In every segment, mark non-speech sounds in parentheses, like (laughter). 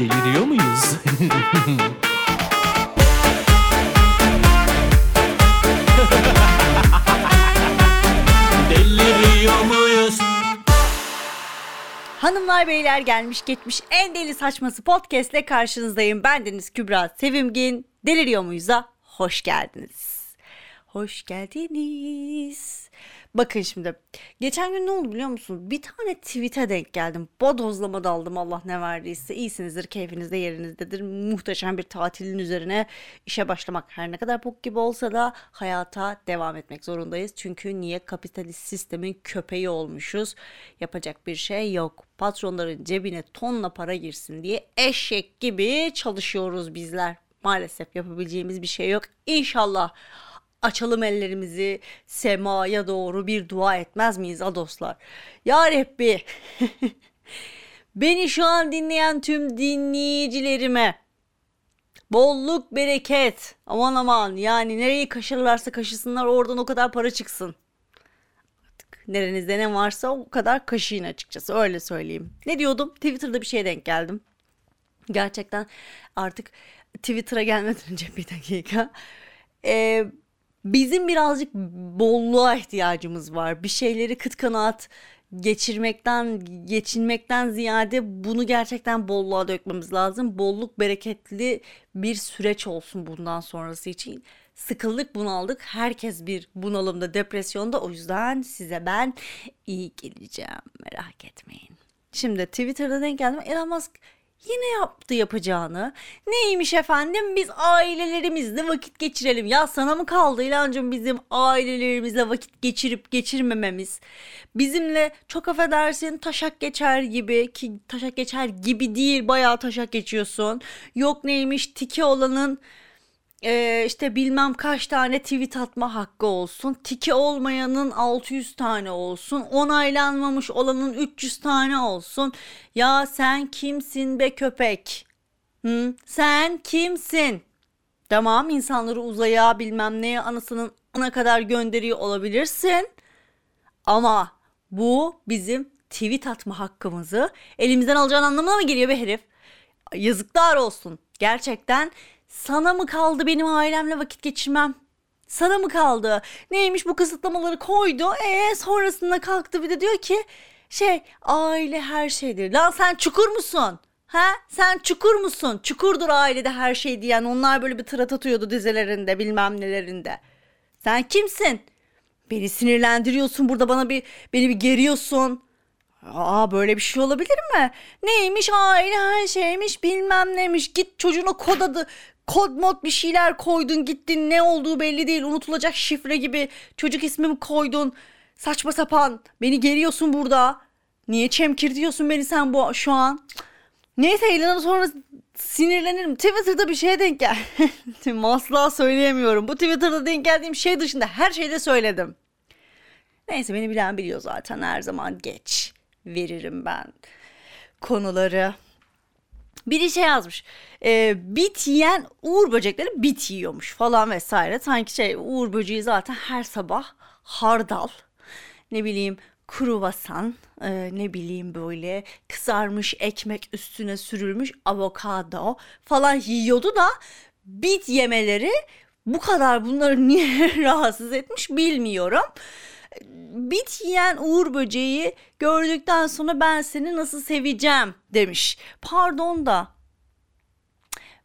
Deliriyor muyuz? Deliriyor muyuz? Hanımlar beyler gelmiş geçmiş en deli saçması podcast ile karşınızdayım. Ben Deniz Kübra Sevimgin. Deliriyor muyuz'a hoş geldiniz. Hoş geldiniz. Bakın şimdi geçen gün ne oldu biliyor musun? Bir tane tweet'e denk geldim. Bodozlama daldım Allah ne verdiyse. İyisinizdir, keyfiniz de yerinizdedir. Muhteşem bir tatilin üzerine işe başlamak her ne kadar bok gibi olsa da hayata devam etmek zorundayız. Çünkü niye kapitalist sistemin köpeği olmuşuz? Yapacak bir şey yok. Patronların cebine tonla para girsin diye eşek gibi çalışıyoruz bizler. Maalesef yapabileceğimiz bir şey yok. İnşallah açalım ellerimizi semaya doğru bir dua etmez miyiz a dostlar? Ya Rabbi (laughs) beni şu an dinleyen tüm dinleyicilerime bolluk bereket aman aman yani nereyi kaşırlarsa kaşısınlar oradan o kadar para çıksın. Nerenizde ne varsa o kadar kaşıyın açıkçası öyle söyleyeyim. Ne diyordum? Twitter'da bir şeye denk geldim. Gerçekten artık Twitter'a gelmeden önce bir dakika. Ee, bizim birazcık bolluğa ihtiyacımız var. Bir şeyleri kıt kanaat geçirmekten, geçinmekten ziyade bunu gerçekten bolluğa dökmemiz lazım. Bolluk bereketli bir süreç olsun bundan sonrası için. Sıkıldık, bunaldık. Herkes bir bunalımda, depresyonda. O yüzden size ben iyi geleceğim. Merak etmeyin. Şimdi Twitter'da denk geldim. Elon Musk Yine yaptı yapacağını. Neymiş efendim biz ailelerimizle vakit geçirelim. Ya sana mı kaldı İlancım bizim ailelerimizle vakit geçirip geçirmememiz? Bizimle çok affedersin taşak geçer gibi ki taşak geçer gibi değil bayağı taşak geçiyorsun. Yok neymiş tiki olanın e, işte bilmem kaç tane tweet atma hakkı olsun. Tiki olmayanın 600 tane olsun. Onaylanmamış olanın 300 tane olsun. Ya sen kimsin be köpek? Hı? Sen kimsin? Tamam insanları uzaya bilmem neye anasının ana kadar gönderiyor olabilirsin. Ama bu bizim tweet atma hakkımızı elimizden alacağın anlamına mı geliyor be herif? Yazıklar olsun. Gerçekten sana mı kaldı benim ailemle vakit geçirmem? Sana mı kaldı? Neymiş bu kısıtlamaları koydu. E sonrasında kalktı bir de diyor ki şey aile her şeydir. Lan sen çukur musun? Ha? Sen çukur musun? Çukurdur ailede her şey diyen. Onlar böyle bir tırat atıyordu dizelerinde bilmem nelerinde. Sen kimsin? Beni sinirlendiriyorsun burada bana bir beni bir geriyorsun. Aa böyle bir şey olabilir mi? Neymiş aile her şeymiş bilmem neymiş. Git çocuğuna kod adı kod mod bir şeyler koydun gittin ne olduğu belli değil unutulacak şifre gibi çocuk ismimi koydun? Saçma sapan beni geriyorsun burada. Niye çemkir diyorsun beni sen bu şu an? Neyse ilanı sonra sinirlenirim. Twitter'da bir şeye denk gel (laughs) asla söyleyemiyorum. Bu Twitter'da denk geldiğim şey dışında her şeyde söyledim. Neyse beni bilen biliyor zaten. Her zaman geç veririm ben konuları biri şey yazmış. E, bit yiyen uğur böcekleri bit yiyormuş falan vesaire. Sanki şey uğur böceği zaten her sabah hardal ne bileyim kruvasan e, ne bileyim böyle kızarmış ekmek üstüne sürülmüş avokado falan yiyordu da bit yemeleri bu kadar bunları niye (laughs) rahatsız etmiş bilmiyorum bit yiyen uğur böceği gördükten sonra ben seni nasıl seveceğim demiş. Pardon da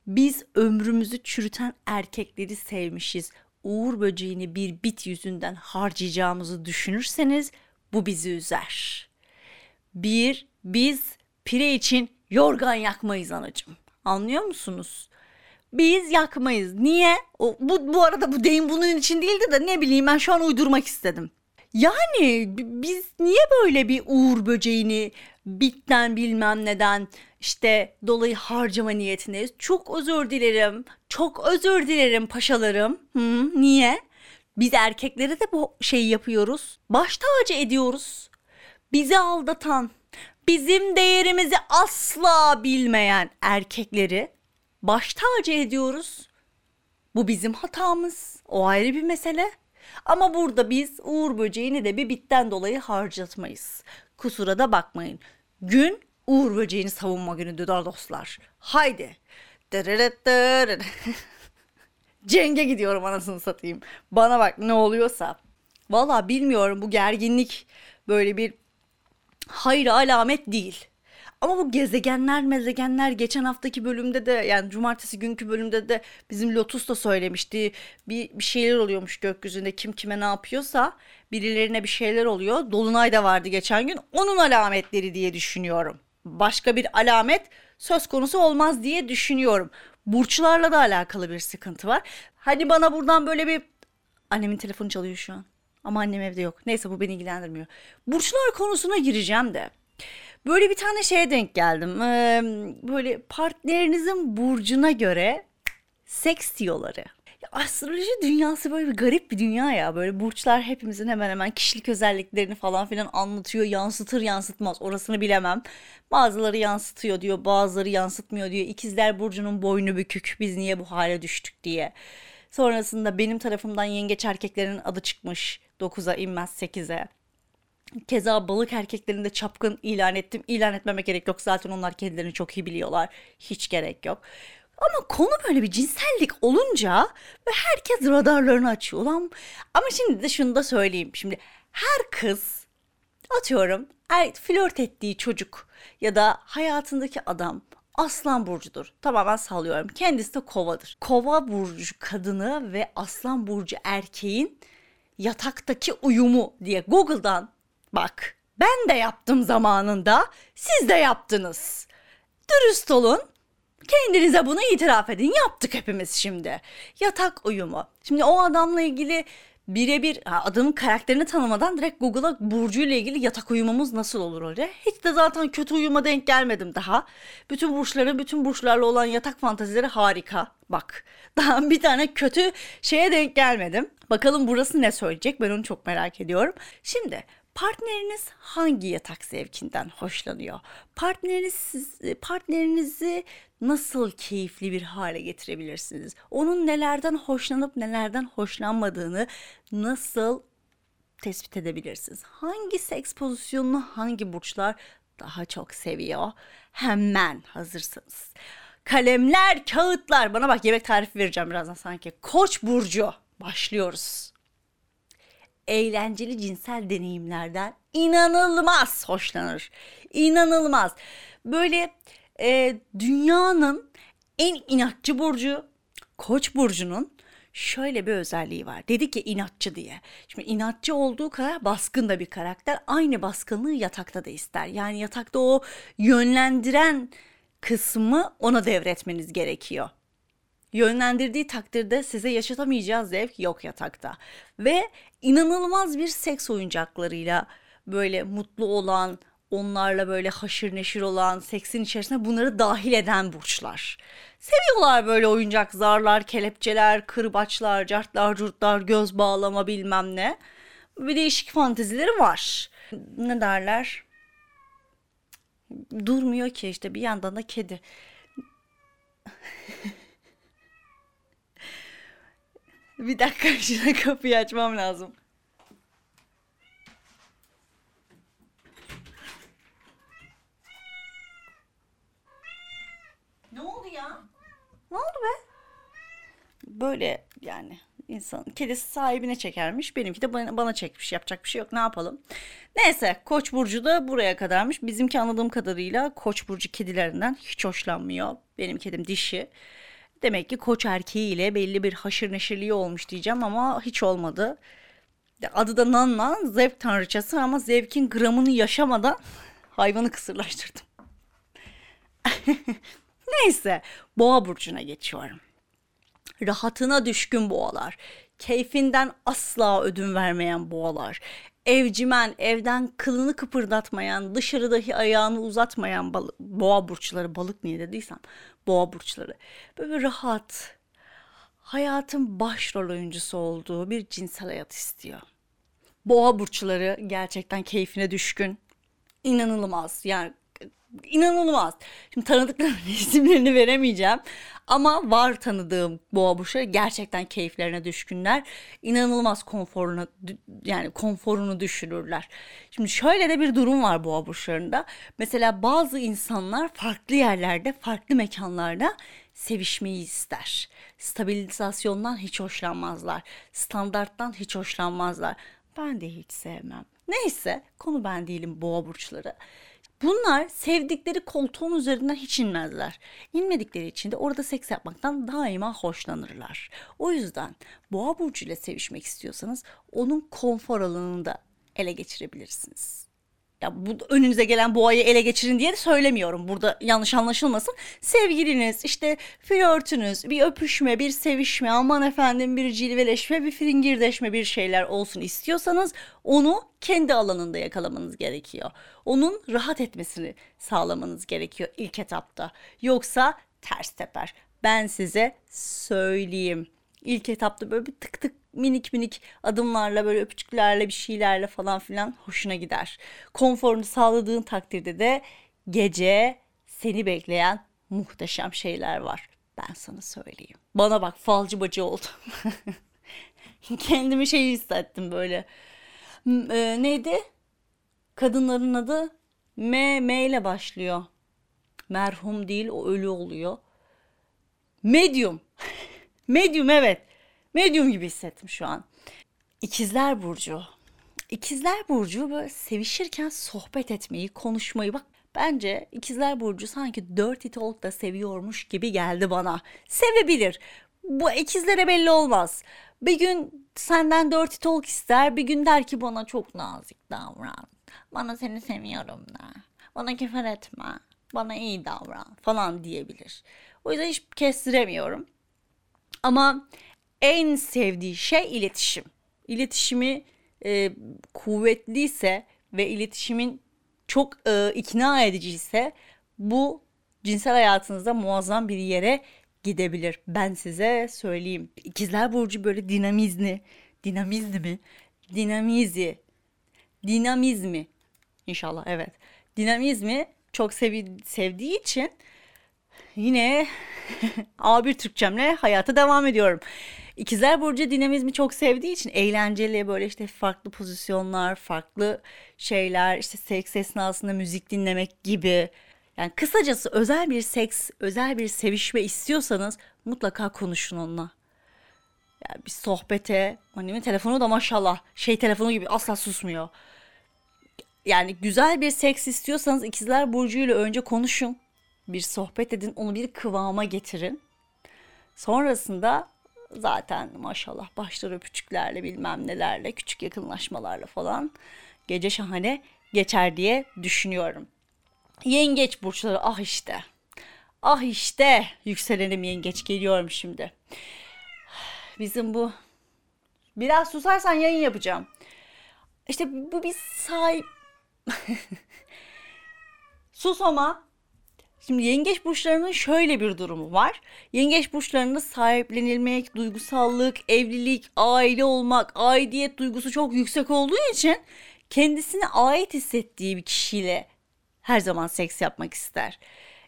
biz ömrümüzü çürüten erkekleri sevmişiz. Uğur böceğini bir bit yüzünden harcayacağımızı düşünürseniz bu bizi üzer. Bir, biz pire için yorgan yakmayız anacığım. Anlıyor musunuz? Biz yakmayız. Niye? O, bu, bu arada bu deyim bunun için değildi de ne bileyim ben şu an uydurmak istedim. Yani biz niye böyle bir uğur böceğini bitten bilmem neden işte dolayı harcama niyetindeyiz? Çok özür dilerim. Çok özür dilerim paşalarım. Hı, niye? Biz erkeklere de bu şeyi yapıyoruz. Baş tacı ediyoruz. Bizi aldatan, bizim değerimizi asla bilmeyen erkekleri baş tacı ediyoruz. Bu bizim hatamız. O ayrı bir mesele. Ama burada biz Uğur böceğini de bir bitten dolayı harcatmayız. Kusura da bakmayın. Gün Uğur böceğini savunma günüdür dostlar. Haydi. (laughs) Cenge gidiyorum anasını satayım. Bana bak ne oluyorsa. Valla bilmiyorum bu gerginlik böyle bir hayır alamet değil. Ama bu gezegenler mezegenler geçen haftaki bölümde de yani cumartesi günkü bölümde de bizim Lotus da söylemişti. Bir, bir şeyler oluyormuş gökyüzünde kim kime ne yapıyorsa birilerine bir şeyler oluyor. Dolunay da vardı geçen gün onun alametleri diye düşünüyorum. Başka bir alamet söz konusu olmaz diye düşünüyorum. Burçlarla da alakalı bir sıkıntı var. Hani bana buradan böyle bir annemin telefonu çalıyor şu an. Ama annem evde yok. Neyse bu beni ilgilendirmiyor. Burçlar konusuna gireceğim de. Böyle bir tane şeye denk geldim. Ee, böyle partnerinizin burcuna göre seks diyorları. Ya astroloji dünyası böyle bir garip bir dünya ya. Böyle burçlar hepimizin hemen hemen kişilik özelliklerini falan filan anlatıyor. Yansıtır yansıtmaz orasını bilemem. Bazıları yansıtıyor diyor bazıları yansıtmıyor diyor. İkizler burcunun boynu bükük biz niye bu hale düştük diye. Sonrasında benim tarafımdan yengeç erkeklerin adı çıkmış. 9'a inmez 8'e. Keza balık erkeklerinde çapkın ilan ettim. İlan etmeme gerek yok. Zaten onlar kendilerini çok iyi biliyorlar. Hiç gerek yok. Ama konu böyle bir cinsellik olunca ve herkes radarlarını açıyor. Ulan, ama şimdi de şunu da söyleyeyim. Şimdi her kız atıyorum er, flört ettiği çocuk ya da hayatındaki adam Aslan burcudur. Tamamen sallıyorum. Kendisi de kovadır. Kova burcu kadını ve aslan burcu erkeğin yataktaki uyumu diye Google'dan bak. Ben de yaptım zamanında. Siz de yaptınız. Dürüst olun. Kendinize bunu itiraf edin. Yaptık hepimiz şimdi. Yatak uyumu. Şimdi o adamla ilgili birebir adamın karakterini tanımadan direkt Google'a Burcu ile ilgili yatak uyumumuz nasıl olur öyle. Hiç de zaten kötü uyuma denk gelmedim daha. Bütün burçların bütün burçlarla olan yatak fantazileri harika. Bak (laughs) daha bir tane kötü şeye denk gelmedim. Bakalım burası ne söyleyecek ben onu çok merak ediyorum. Şimdi Partneriniz hangi yatak zevkinden hoşlanıyor? Partneriniz partnerinizi nasıl keyifli bir hale getirebilirsiniz? Onun nelerden hoşlanıp nelerden hoşlanmadığını nasıl tespit edebilirsiniz? Hangi seks pozisyonunu hangi burçlar daha çok seviyor? Hemen hazırsınız. Kalemler, kağıtlar. Bana bak yemek tarifi vereceğim birazdan sanki. Koç burcu. Başlıyoruz eğlenceli cinsel deneyimlerden inanılmaz hoşlanır. İnanılmaz. Böyle e, dünyanın en inatçı burcu Koç burcunun şöyle bir özelliği var. Dedi ki inatçı diye. Şimdi inatçı olduğu kadar baskın da bir karakter. Aynı baskınlığı yatakta da ister. Yani yatakta o yönlendiren kısmı ona devretmeniz gerekiyor yönlendirdiği takdirde size yaşatamayacağı zevk yok yatakta. Ve inanılmaz bir seks oyuncaklarıyla böyle mutlu olan, onlarla böyle haşır neşir olan, seksin içerisine bunları dahil eden burçlar. Seviyorlar böyle oyuncak zarlar, kelepçeler, kırbaçlar, cartlar, curtlar, göz bağlama bilmem ne. Bir değişik fantezileri var. Ne derler? Durmuyor ki işte bir yandan da kedi. Bir dakika (laughs) şuna kapıyı açmam lazım. Ne oldu ya? Ne oldu be? Böyle yani insan kedisi sahibine çekermiş. Benimki de bana, bana çekmiş. Yapacak bir şey yok. Ne yapalım? Neyse Koç burcu da buraya kadarmış. Bizimki anladığım kadarıyla Koç burcu kedilerinden hiç hoşlanmıyor. Benim kedim dişi. Demek ki koç erkeğiyle belli bir haşır neşirliği olmuş diyeceğim ama hiç olmadı. Adı da Nanna zevk tanrıçası ama zevkin gramını yaşamadan hayvanı kısırlaştırdım. (laughs) Neyse boğa burcuna geçiyorum. Rahatına düşkün boğalar, keyfinden asla ödün vermeyen boğalar, evcimen, evden kılını kıpırdatmayan, dışarı dahi ayağını uzatmayan balık, boğa burçları, balık niye dediysem boğa burçları. Böyle rahat, hayatın başrol oyuncusu olduğu bir cinsel hayat istiyor. Boğa burçları gerçekten keyfine düşkün. İnanılmaz. Yani İnanılmaz. Şimdi tanıdıklarımın (laughs) isimlerini veremeyeceğim. Ama var tanıdığım boğa burçları gerçekten keyiflerine düşkünler. İnanılmaz konforuna yani konforunu düşürürler. Şimdi şöyle de bir durum var boğa burçlarında. Mesela bazı insanlar farklı yerlerde, farklı mekanlarda sevişmeyi ister. Stabilizasyondan hiç hoşlanmazlar. Standarttan hiç hoşlanmazlar. Ben de hiç sevmem. Neyse konu ben değilim boğa burçları. Bunlar sevdikleri koltuğun üzerinden hiç inmezler. İnmedikleri için de orada seks yapmaktan daima hoşlanırlar. O yüzden boğa burcu ile sevişmek istiyorsanız onun konfor alanını da ele geçirebilirsiniz ya bu önünüze gelen boğayı ele geçirin diye de söylemiyorum. Burada yanlış anlaşılmasın. Sevgiliniz, işte flörtünüz, bir öpüşme, bir sevişme, aman efendim bir cilveleşme, bir fingirdeşme bir şeyler olsun istiyorsanız onu kendi alanında yakalamanız gerekiyor. Onun rahat etmesini sağlamanız gerekiyor ilk etapta. Yoksa ters teper. Ben size söyleyeyim. İlk etapta böyle bir tık tık minik minik adımlarla böyle öpücüklerle bir şeylerle falan filan hoşuna gider. Konforunu sağladığın takdirde de gece seni bekleyen muhteşem şeyler var. Ben sana söyleyeyim. Bana bak falcı bacı oldum. (laughs) Kendimi şey hissettim böyle. E, neydi? Kadınların adı M, M ile başlıyor. Merhum değil o ölü oluyor. Medium. (laughs) Medium evet. Medium gibi hissettim şu an. İkizler Burcu. İkizler Burcu böyle sevişirken sohbet etmeyi, konuşmayı bak Bence İkizler Burcu sanki Dirty Talk da seviyormuş gibi geldi bana. Sevebilir. Bu ikizlere belli olmaz. Bir gün senden Dirty Talk ister, bir gün der ki bana çok nazik davran. Bana seni seviyorum da. Bana küfür etme. Bana iyi davran falan diyebilir. O yüzden hiç kestiremiyorum. Ama en sevdiği şey iletişim. İletişimi e, kuvvetliyse ve iletişimin çok e, ikna ediciyse bu cinsel hayatınızda muazzam bir yere gidebilir. Ben size söyleyeyim. İkizler Burcu böyle dinamizmi, dinamizmi mi? Dinamizi, dinamizmi inşallah evet. Dinamizmi çok sevi, sevdiği için yine (laughs) A1 Türkçemle hayata devam ediyorum. İkizler Burcu dinamizmi çok sevdiği için eğlenceli böyle işte farklı pozisyonlar, farklı şeyler, işte seks esnasında müzik dinlemek gibi. Yani kısacası özel bir seks, özel bir sevişme istiyorsanız mutlaka konuşun onunla. Yani bir sohbete, annemin telefonu da maşallah şey telefonu gibi asla susmuyor. Yani güzel bir seks istiyorsanız ikizler Burcu ile önce konuşun. Bir sohbet edin, onu bir kıvama getirin. Sonrasında zaten maşallah başları öpücüklerle bilmem nelerle küçük yakınlaşmalarla falan gece şahane geçer diye düşünüyorum. Yengeç burçları ah işte. Ah işte yükselenim yengeç geliyorum şimdi. Bizim bu biraz susarsan yayın yapacağım. İşte bu bir sahip (laughs) susama Şimdi yengeç burçlarının şöyle bir durumu var. Yengeç burçlarında sahiplenilmek, duygusallık, evlilik, aile olmak, aidiyet duygusu çok yüksek olduğu için kendisine ait hissettiği bir kişiyle her zaman seks yapmak ister.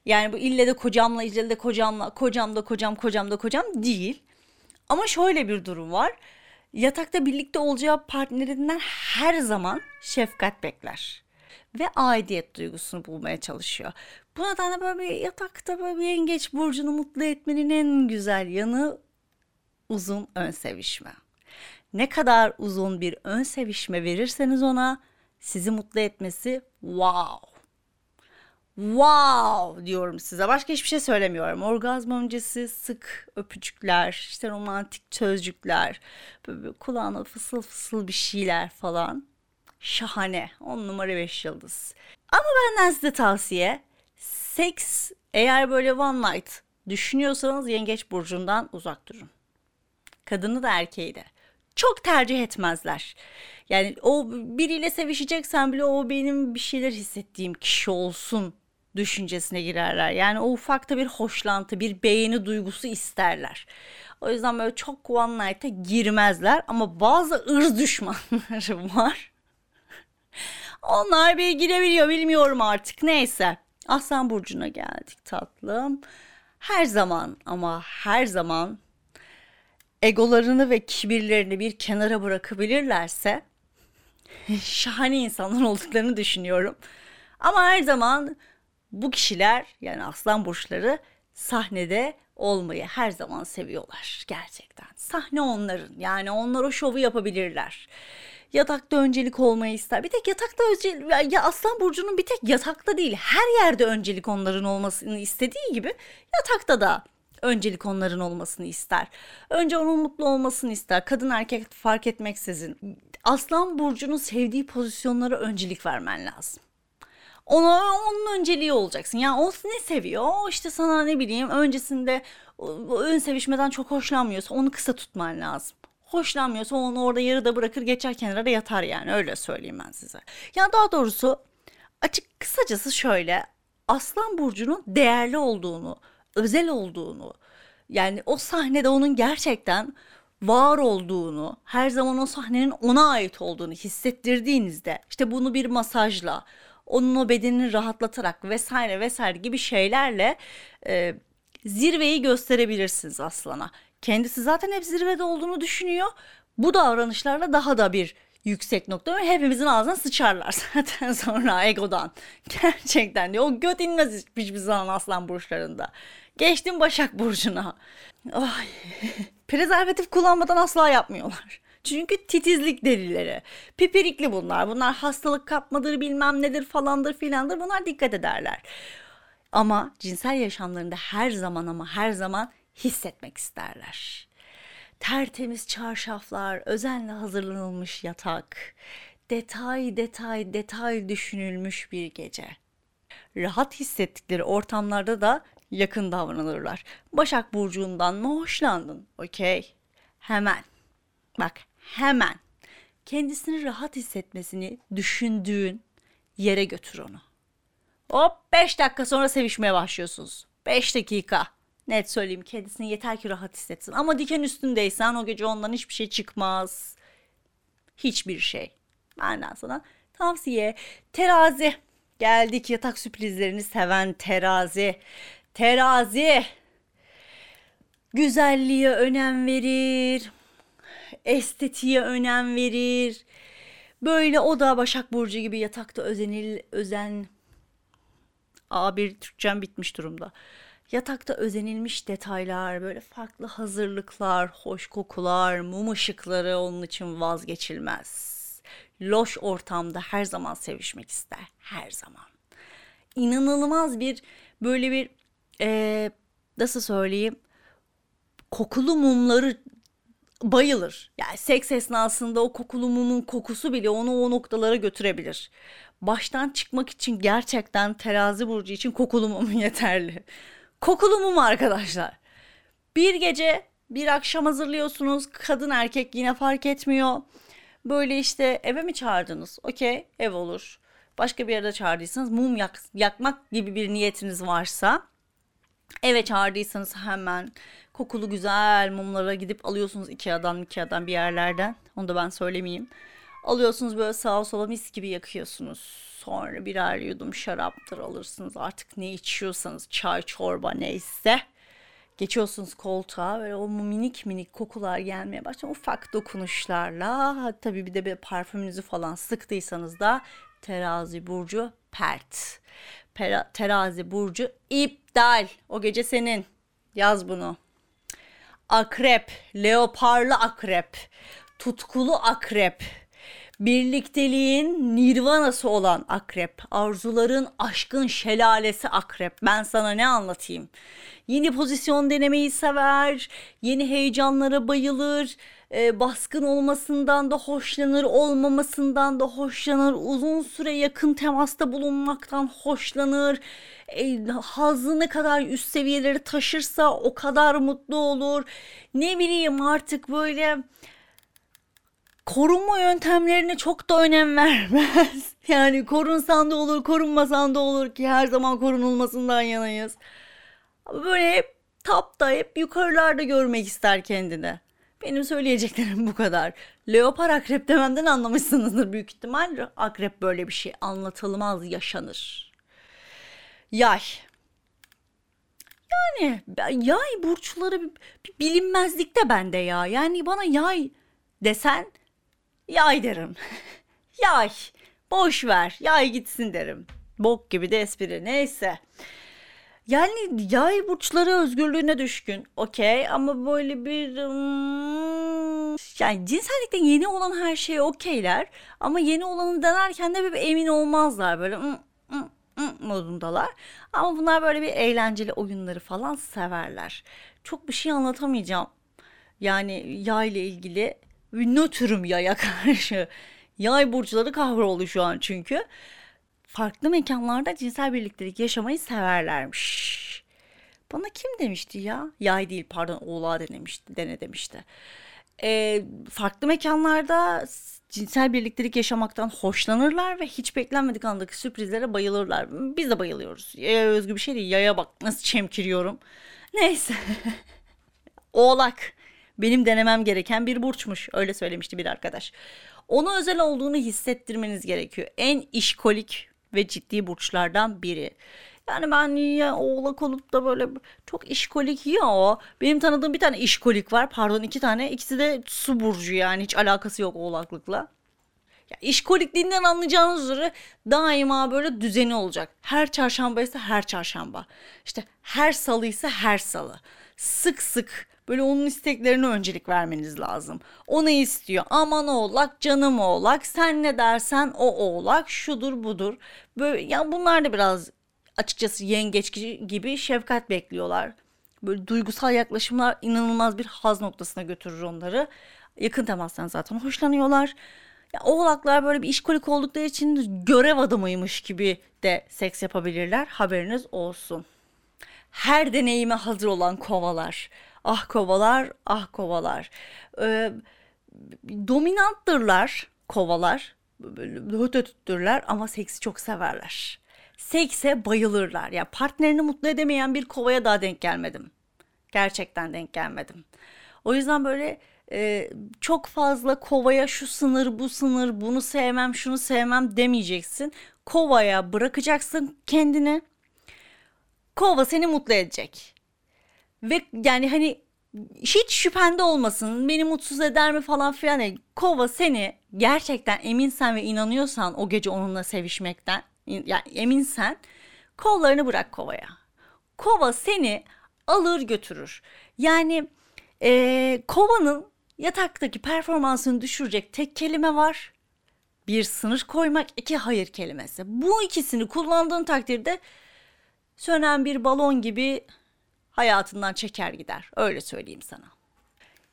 Yani bu ille de kocamla, ille de kocamla, kocam da kocam, kocam da kocam değil. Ama şöyle bir durum var. Yatakta birlikte olacağı partnerinden her zaman şefkat bekler ve aidiyet duygusunu bulmaya çalışıyor. Bu nedenle böyle bir yatakta böyle bir yengeç burcunu mutlu etmenin en güzel yanı uzun ön sevişme. Ne kadar uzun bir ön sevişme verirseniz ona sizi mutlu etmesi wow. Wow diyorum size. Başka hiçbir şey söylemiyorum. Orgazm öncesi sık öpücükler, işte romantik sözcükler, böyle kulağına fısıl fısıl bir şeyler falan. Şahane. 10 numara 5 yıldız. Ama benden size tavsiye. Seks eğer böyle one night düşünüyorsanız yengeç burcundan uzak durun. Kadını da erkeği de. Çok tercih etmezler. Yani o biriyle sevişeceksen bile o benim bir şeyler hissettiğim kişi olsun düşüncesine girerler. Yani o ufakta bir hoşlantı, bir beğeni duygusu isterler. O yüzden böyle çok one night'a girmezler ama bazı ırz düşmanları (laughs) var. Onlar bir girebiliyor bilmiyorum artık neyse. Aslan burcuna geldik tatlım. Her zaman ama her zaman egolarını ve kibirlerini bir kenara bırakabilirlerse (laughs) şahane insanlar olduklarını düşünüyorum. Ama her zaman bu kişiler yani aslan burçları sahnede olmayı her zaman seviyorlar gerçekten. Sahne onların yani onlar o şovu yapabilirler. Yatakta öncelik olmayı ister. Bir tek yatakta öncelik ya Aslan Burcu'nun bir tek yatakta değil her yerde öncelik onların olmasını istediği gibi yatakta da öncelik onların olmasını ister. Önce onun mutlu olmasını ister. Kadın erkek fark etmeksizin. Aslan Burcu'nun sevdiği pozisyonlara öncelik vermen lazım. Ona onun önceliği olacaksın. Yani o ne seviyor? O işte sana ne bileyim öncesinde ön sevişmeden çok hoşlanmıyorsa onu kısa tutman lazım. Hoşlanmıyorsa onu orada yarıda bırakır geçer kenara yatar yani öyle söyleyeyim ben size. Ya daha doğrusu açık kısacası şöyle Aslan Burcu'nun değerli olduğunu, özel olduğunu yani o sahnede onun gerçekten var olduğunu, her zaman o sahnenin ona ait olduğunu hissettirdiğinizde işte bunu bir masajla, onun o bedenini rahatlatarak vesaire vesaire gibi şeylerle e, zirveyi gösterebilirsiniz aslana. Kendisi zaten hep zirvede olduğunu düşünüyor. Bu davranışlarla daha da bir yüksek nokta hepimizin ağzına sıçarlar (laughs) zaten sonra egodan. Gerçekten diyor. O göt inmez hiçbir zaman aslan burçlarında. Geçtim Başak Burcu'na. Ay. Prezervatif kullanmadan asla yapmıyorlar. Çünkü titizlik delileri. Pipirikli bunlar. Bunlar hastalık kapmadır bilmem nedir falandır filandır. Bunlar dikkat ederler. Ama cinsel yaşamlarında her zaman ama her zaman hissetmek isterler. Tertemiz çarşaflar, özenle hazırlanılmış yatak, detay detay detay düşünülmüş bir gece. Rahat hissettikleri ortamlarda da yakın davranırlar. Başak Burcu'ndan mı hoşlandın? Okey. Hemen. Bak hemen. Kendisini rahat hissetmesini düşündüğün yere götür onu. Hop 5 dakika sonra sevişmeye başlıyorsunuz. 5 dakika. Net söyleyeyim kendisini yeter ki rahat hissetsin. Ama diken üstündeysen o gece ondan hiçbir şey çıkmaz. Hiçbir şey. Benden sana tavsiye. Terazi. Geldik yatak sürprizlerini seven terazi. Terazi. Güzelliğe önem verir. Estetiğe önem verir. Böyle o da Başak Burcu gibi yatakta özenil, özen... Aa bir Türkçem bitmiş durumda. Yatakta özenilmiş detaylar, böyle farklı hazırlıklar, hoş kokular, mum ışıkları onun için vazgeçilmez. Loş ortamda her zaman sevişmek ister, her zaman. İnanılmaz bir böyle bir e, nasıl söyleyeyim kokulu mumları bayılır. Yani seks esnasında o kokulu mumun kokusu bile onu o noktalara götürebilir. Baştan çıkmak için gerçekten terazi burcu için kokulu mum (laughs) yeterli. Kokulu mum arkadaşlar. Bir gece bir akşam hazırlıyorsunuz. Kadın erkek yine fark etmiyor. Böyle işte eve mi çağırdınız? Okey ev olur. Başka bir yerde çağırdıysanız mum yak, yakmak gibi bir niyetiniz varsa eve çağırdıysanız hemen kokulu güzel mumlara gidip alıyorsunuz Ikea'dan Ikea'dan bir yerlerden. Onu da ben söylemeyeyim. Alıyorsunuz böyle sağa sola mis gibi yakıyorsunuz. Sonra birer yudum şaraptır alırsınız artık ne içiyorsanız çay çorba neyse. Geçiyorsunuz koltuğa ve o minik minik kokular gelmeye başlıyor. Ufak dokunuşlarla tabii bir de bir parfümünüzü falan sıktıysanız da terazi burcu pert. Pera, terazi burcu iptal. O gece senin. Yaz bunu. Akrep, leoparlı akrep, tutkulu akrep Birlikteliğin nirvanası olan akrep, arzuların aşkın şelalesi akrep. Ben sana ne anlatayım? Yeni pozisyon denemeyi sever, yeni heyecanlara bayılır, e, baskın olmasından da hoşlanır, olmamasından da hoşlanır, uzun süre yakın temasta bulunmaktan hoşlanır. E, hazı kadar üst seviyeleri taşırsa o kadar mutlu olur. Ne bileyim artık böyle korunma yöntemlerine çok da önem vermez. (laughs) Yani korunsan da olur, korunmasan da olur ki her zaman korunulmasından yanayız. Böyle hep tapta, hep yukarılarda görmek ister kendini. Benim söyleyeceklerim bu kadar. Leopar akrep dememden anlamışsınızdır büyük ihtimal. Akrep böyle bir şey anlatılmaz, yaşanır. Yay. Yani yay burçları bir, bir bilinmezlik de bende ya. Yani bana yay desen yay derim. (laughs) yay. Boş ver. Yay gitsin derim. Bok gibi de espri. Neyse. Yani yay burçları özgürlüğüne düşkün. Okey ama böyle bir hmm, yani cinsellikte yeni olan her şeye okeyler ama yeni olanı denerken de bir emin olmazlar böyle hmm, hmm, modundalar. Ama bunlar böyle bir eğlenceli oyunları falan severler. Çok bir şey anlatamayacağım. Yani yay ile ilgili nötrüm yaya (laughs) karşı. Yay burçları kahroldu şu an çünkü farklı mekanlarda cinsel birliktelik yaşamayı severlermiş. Bana kim demişti ya? Yay değil pardon oğlağa denemişti, dene demişti. Ee, farklı mekanlarda cinsel birliktelik yaşamaktan hoşlanırlar ve hiç beklenmedik andaki sürprizlere bayılırlar. Biz de bayılıyoruz. Yaya özgü bir şey değil. Yaya bak nasıl çemkiriyorum. Neyse. (laughs) Oğlak. Benim denemem gereken bir burçmuş. Öyle söylemişti bir arkadaş. Ona özel olduğunu hissettirmeniz gerekiyor. En işkolik ve ciddi burçlardan biri. Yani ben ya oğlak olup da böyle çok işkolik ya o. Benim tanıdığım bir tane işkolik var. Pardon iki tane. İkisi de su burcu yani hiç alakası yok oğlaklıkla. Ya işkolikliğinden anlayacağınız üzere daima böyle düzeni olacak. Her çarşamba ise her çarşamba. İşte her salı ise her salı. Sık sık Böyle onun isteklerine öncelik vermeniz lazım. O ne istiyor? Aman oğlak, canım oğlak, sen ne dersen o oğlak, şudur budur. Böyle ya bunlar da biraz açıkçası yengeç gibi şefkat bekliyorlar. Böyle duygusal yaklaşımlar inanılmaz bir haz noktasına götürür onları. Yakın temastan zaten hoşlanıyorlar. Ya, oğlaklar böyle bir işkolik oldukları için görev adamıymış gibi de seks yapabilirler. Haberiniz olsun. Her deneyime hazır olan kovalar. Ah kovalar, ah kovalar. Ee, dominanttırlar kovalar. Hötötüttürler ama seksi çok severler. Sekse bayılırlar. Ya partnerini mutlu edemeyen bir kovaya daha denk gelmedim. Gerçekten denk gelmedim. O yüzden böyle e, çok fazla kovaya şu sınır bu sınır bunu sevmem şunu sevmem demeyeceksin. Kovaya bırakacaksın kendini. Kova seni mutlu edecek. Ve yani hani hiç şüphende olmasın beni mutsuz eder mi falan filan değil. Kova seni gerçekten eminsen ve inanıyorsan o gece onunla sevişmekten yani eminsen kollarını bırak kovaya. Kova seni alır götürür. Yani e, kovanın yataktaki performansını düşürecek tek kelime var. Bir sınır koymak, iki hayır kelimesi. Bu ikisini kullandığın takdirde sönen bir balon gibi hayatından çeker gider. Öyle söyleyeyim sana.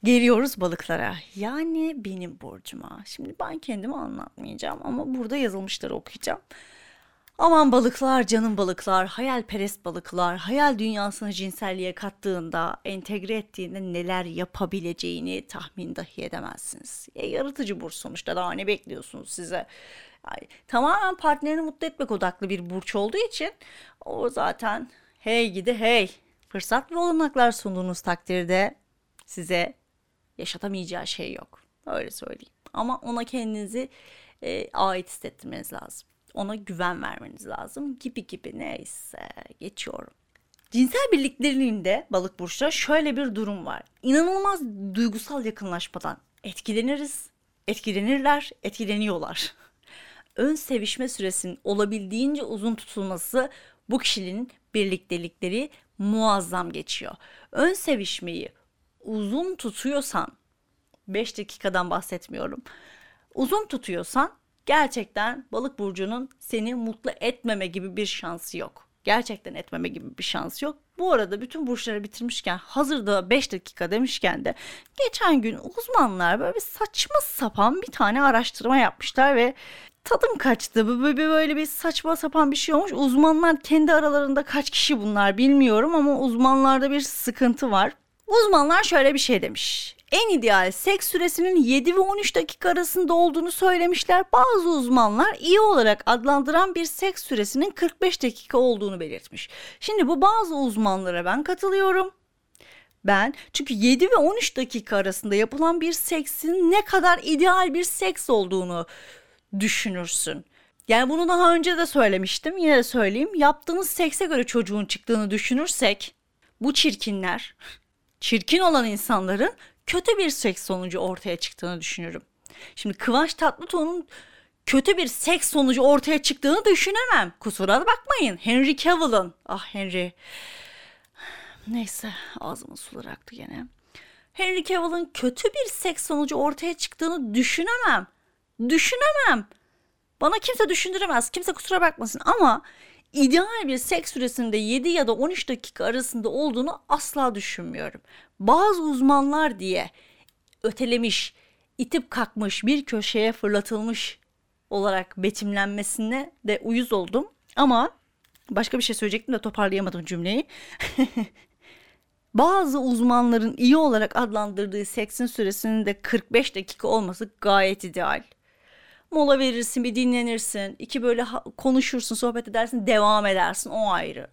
Geliyoruz balıklara. Yani benim burcuma. Şimdi ben kendimi anlatmayacağım ama burada yazılmışları okuyacağım. Aman balıklar, canım balıklar, hayalperest balıklar, hayal dünyasını cinselliğe kattığında, entegre ettiğinde neler yapabileceğini tahmin dahi edemezsiniz. E, yaratıcı burç sonuçta daha ne bekliyorsunuz size? Yani, tamamen partnerini mutlu etmek odaklı bir burç olduğu için o zaten hey gidi hey fırsat ve olanaklar sunduğunuz takdirde size yaşatamayacağı şey yok. Öyle söyleyeyim. Ama ona kendinizi e, ait hissettirmeniz lazım. Ona güven vermeniz lazım gibi gibi neyse geçiyorum. Cinsel birliklerinde balık burçta şöyle bir durum var. İnanılmaz duygusal yakınlaşmadan etkileniriz, etkilenirler, etkileniyorlar. (laughs) Ön sevişme süresinin olabildiğince uzun tutulması bu kişinin birliktelikleri muazzam geçiyor. Ön sevişmeyi uzun tutuyorsan 5 dakikadan bahsetmiyorum. Uzun tutuyorsan gerçekten balık burcunun seni mutlu etmeme gibi bir şansı yok. Gerçekten etmeme gibi bir şansı yok. Bu arada bütün burçları bitirmişken hazırda 5 dakika demişken de geçen gün uzmanlar böyle saçma sapan bir tane araştırma yapmışlar ve tadım kaçtı. Böyle, bir saçma sapan bir şey olmuş. Uzmanlar kendi aralarında kaç kişi bunlar bilmiyorum ama uzmanlarda bir sıkıntı var. Uzmanlar şöyle bir şey demiş. En ideal seks süresinin 7 ve 13 dakika arasında olduğunu söylemişler. Bazı uzmanlar iyi olarak adlandıran bir seks süresinin 45 dakika olduğunu belirtmiş. Şimdi bu bazı uzmanlara ben katılıyorum. Ben çünkü 7 ve 13 dakika arasında yapılan bir seksin ne kadar ideal bir seks olduğunu düşünürsün. Yani bunu daha önce de söylemiştim. Yine de söyleyeyim. Yaptığınız sekse göre çocuğun çıktığını düşünürsek bu çirkinler, çirkin olan insanların kötü bir seks sonucu ortaya çıktığını düşünürüm. Şimdi Kıvanç Tatlıtuğ'un kötü bir seks sonucu ortaya çıktığını düşünemem. Kusura bakmayın. Henry Cavill'ın. Ah Henry. Neyse ağzımın suları aktı gene. Henry Cavill'ın kötü bir seks sonucu ortaya çıktığını düşünemem. Düşünemem. Bana kimse düşündüremez. Kimse kusura bakmasın ama ideal bir seks süresinde 7 ya da 13 dakika arasında olduğunu asla düşünmüyorum. Bazı uzmanlar diye ötelemiş, itip kalkmış, bir köşeye fırlatılmış olarak betimlenmesine de uyuz oldum. Ama başka bir şey söyleyecektim de toparlayamadım cümleyi. (laughs) Bazı uzmanların iyi olarak adlandırdığı seksin süresinin de 45 dakika olması gayet ideal. Mola verirsin, bir dinlenirsin, iki böyle konuşursun, sohbet edersin, devam edersin o ayrı.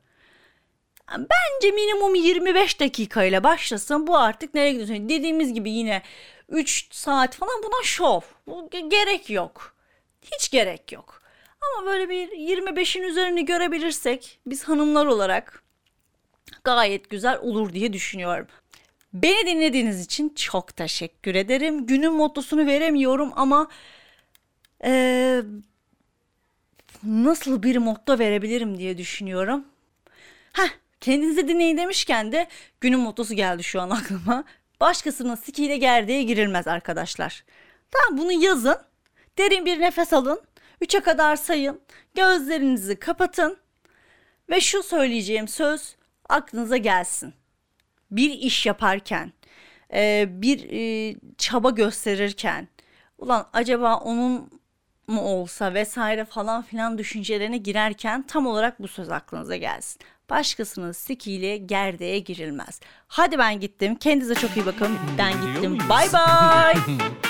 Bence minimum 25 dakika ile başlasın. Bu artık nereye gidiyorsun? Dediğimiz gibi yine 3 saat falan buna şov. Bu gerek yok. Hiç gerek yok. Ama böyle bir 25'in üzerini görebilirsek biz hanımlar olarak gayet güzel olur diye düşünüyorum. Beni dinlediğiniz için çok teşekkür ederim. Günün mottosunu veremiyorum ama ee, nasıl bir motto verebilirim diye düşünüyorum. Heh, kendinizi dinleyin demişken de günün mottosu geldi şu an aklıma. Başkasının sikiyle gerdeğe girilmez arkadaşlar. Tamam bunu yazın. Derin bir nefes alın. Üçe kadar sayın. Gözlerinizi kapatın. Ve şu söyleyeceğim söz aklınıza gelsin. Bir iş yaparken, e, bir e, çaba gösterirken, ulan acaba onun mu olsa vesaire falan filan düşüncelerine girerken tam olarak bu söz aklınıza gelsin. Başkasının sikiyle gerdeğe girilmez. Hadi ben gittim. Kendinize çok iyi bakın. Ben gittim. Bay bay. (laughs)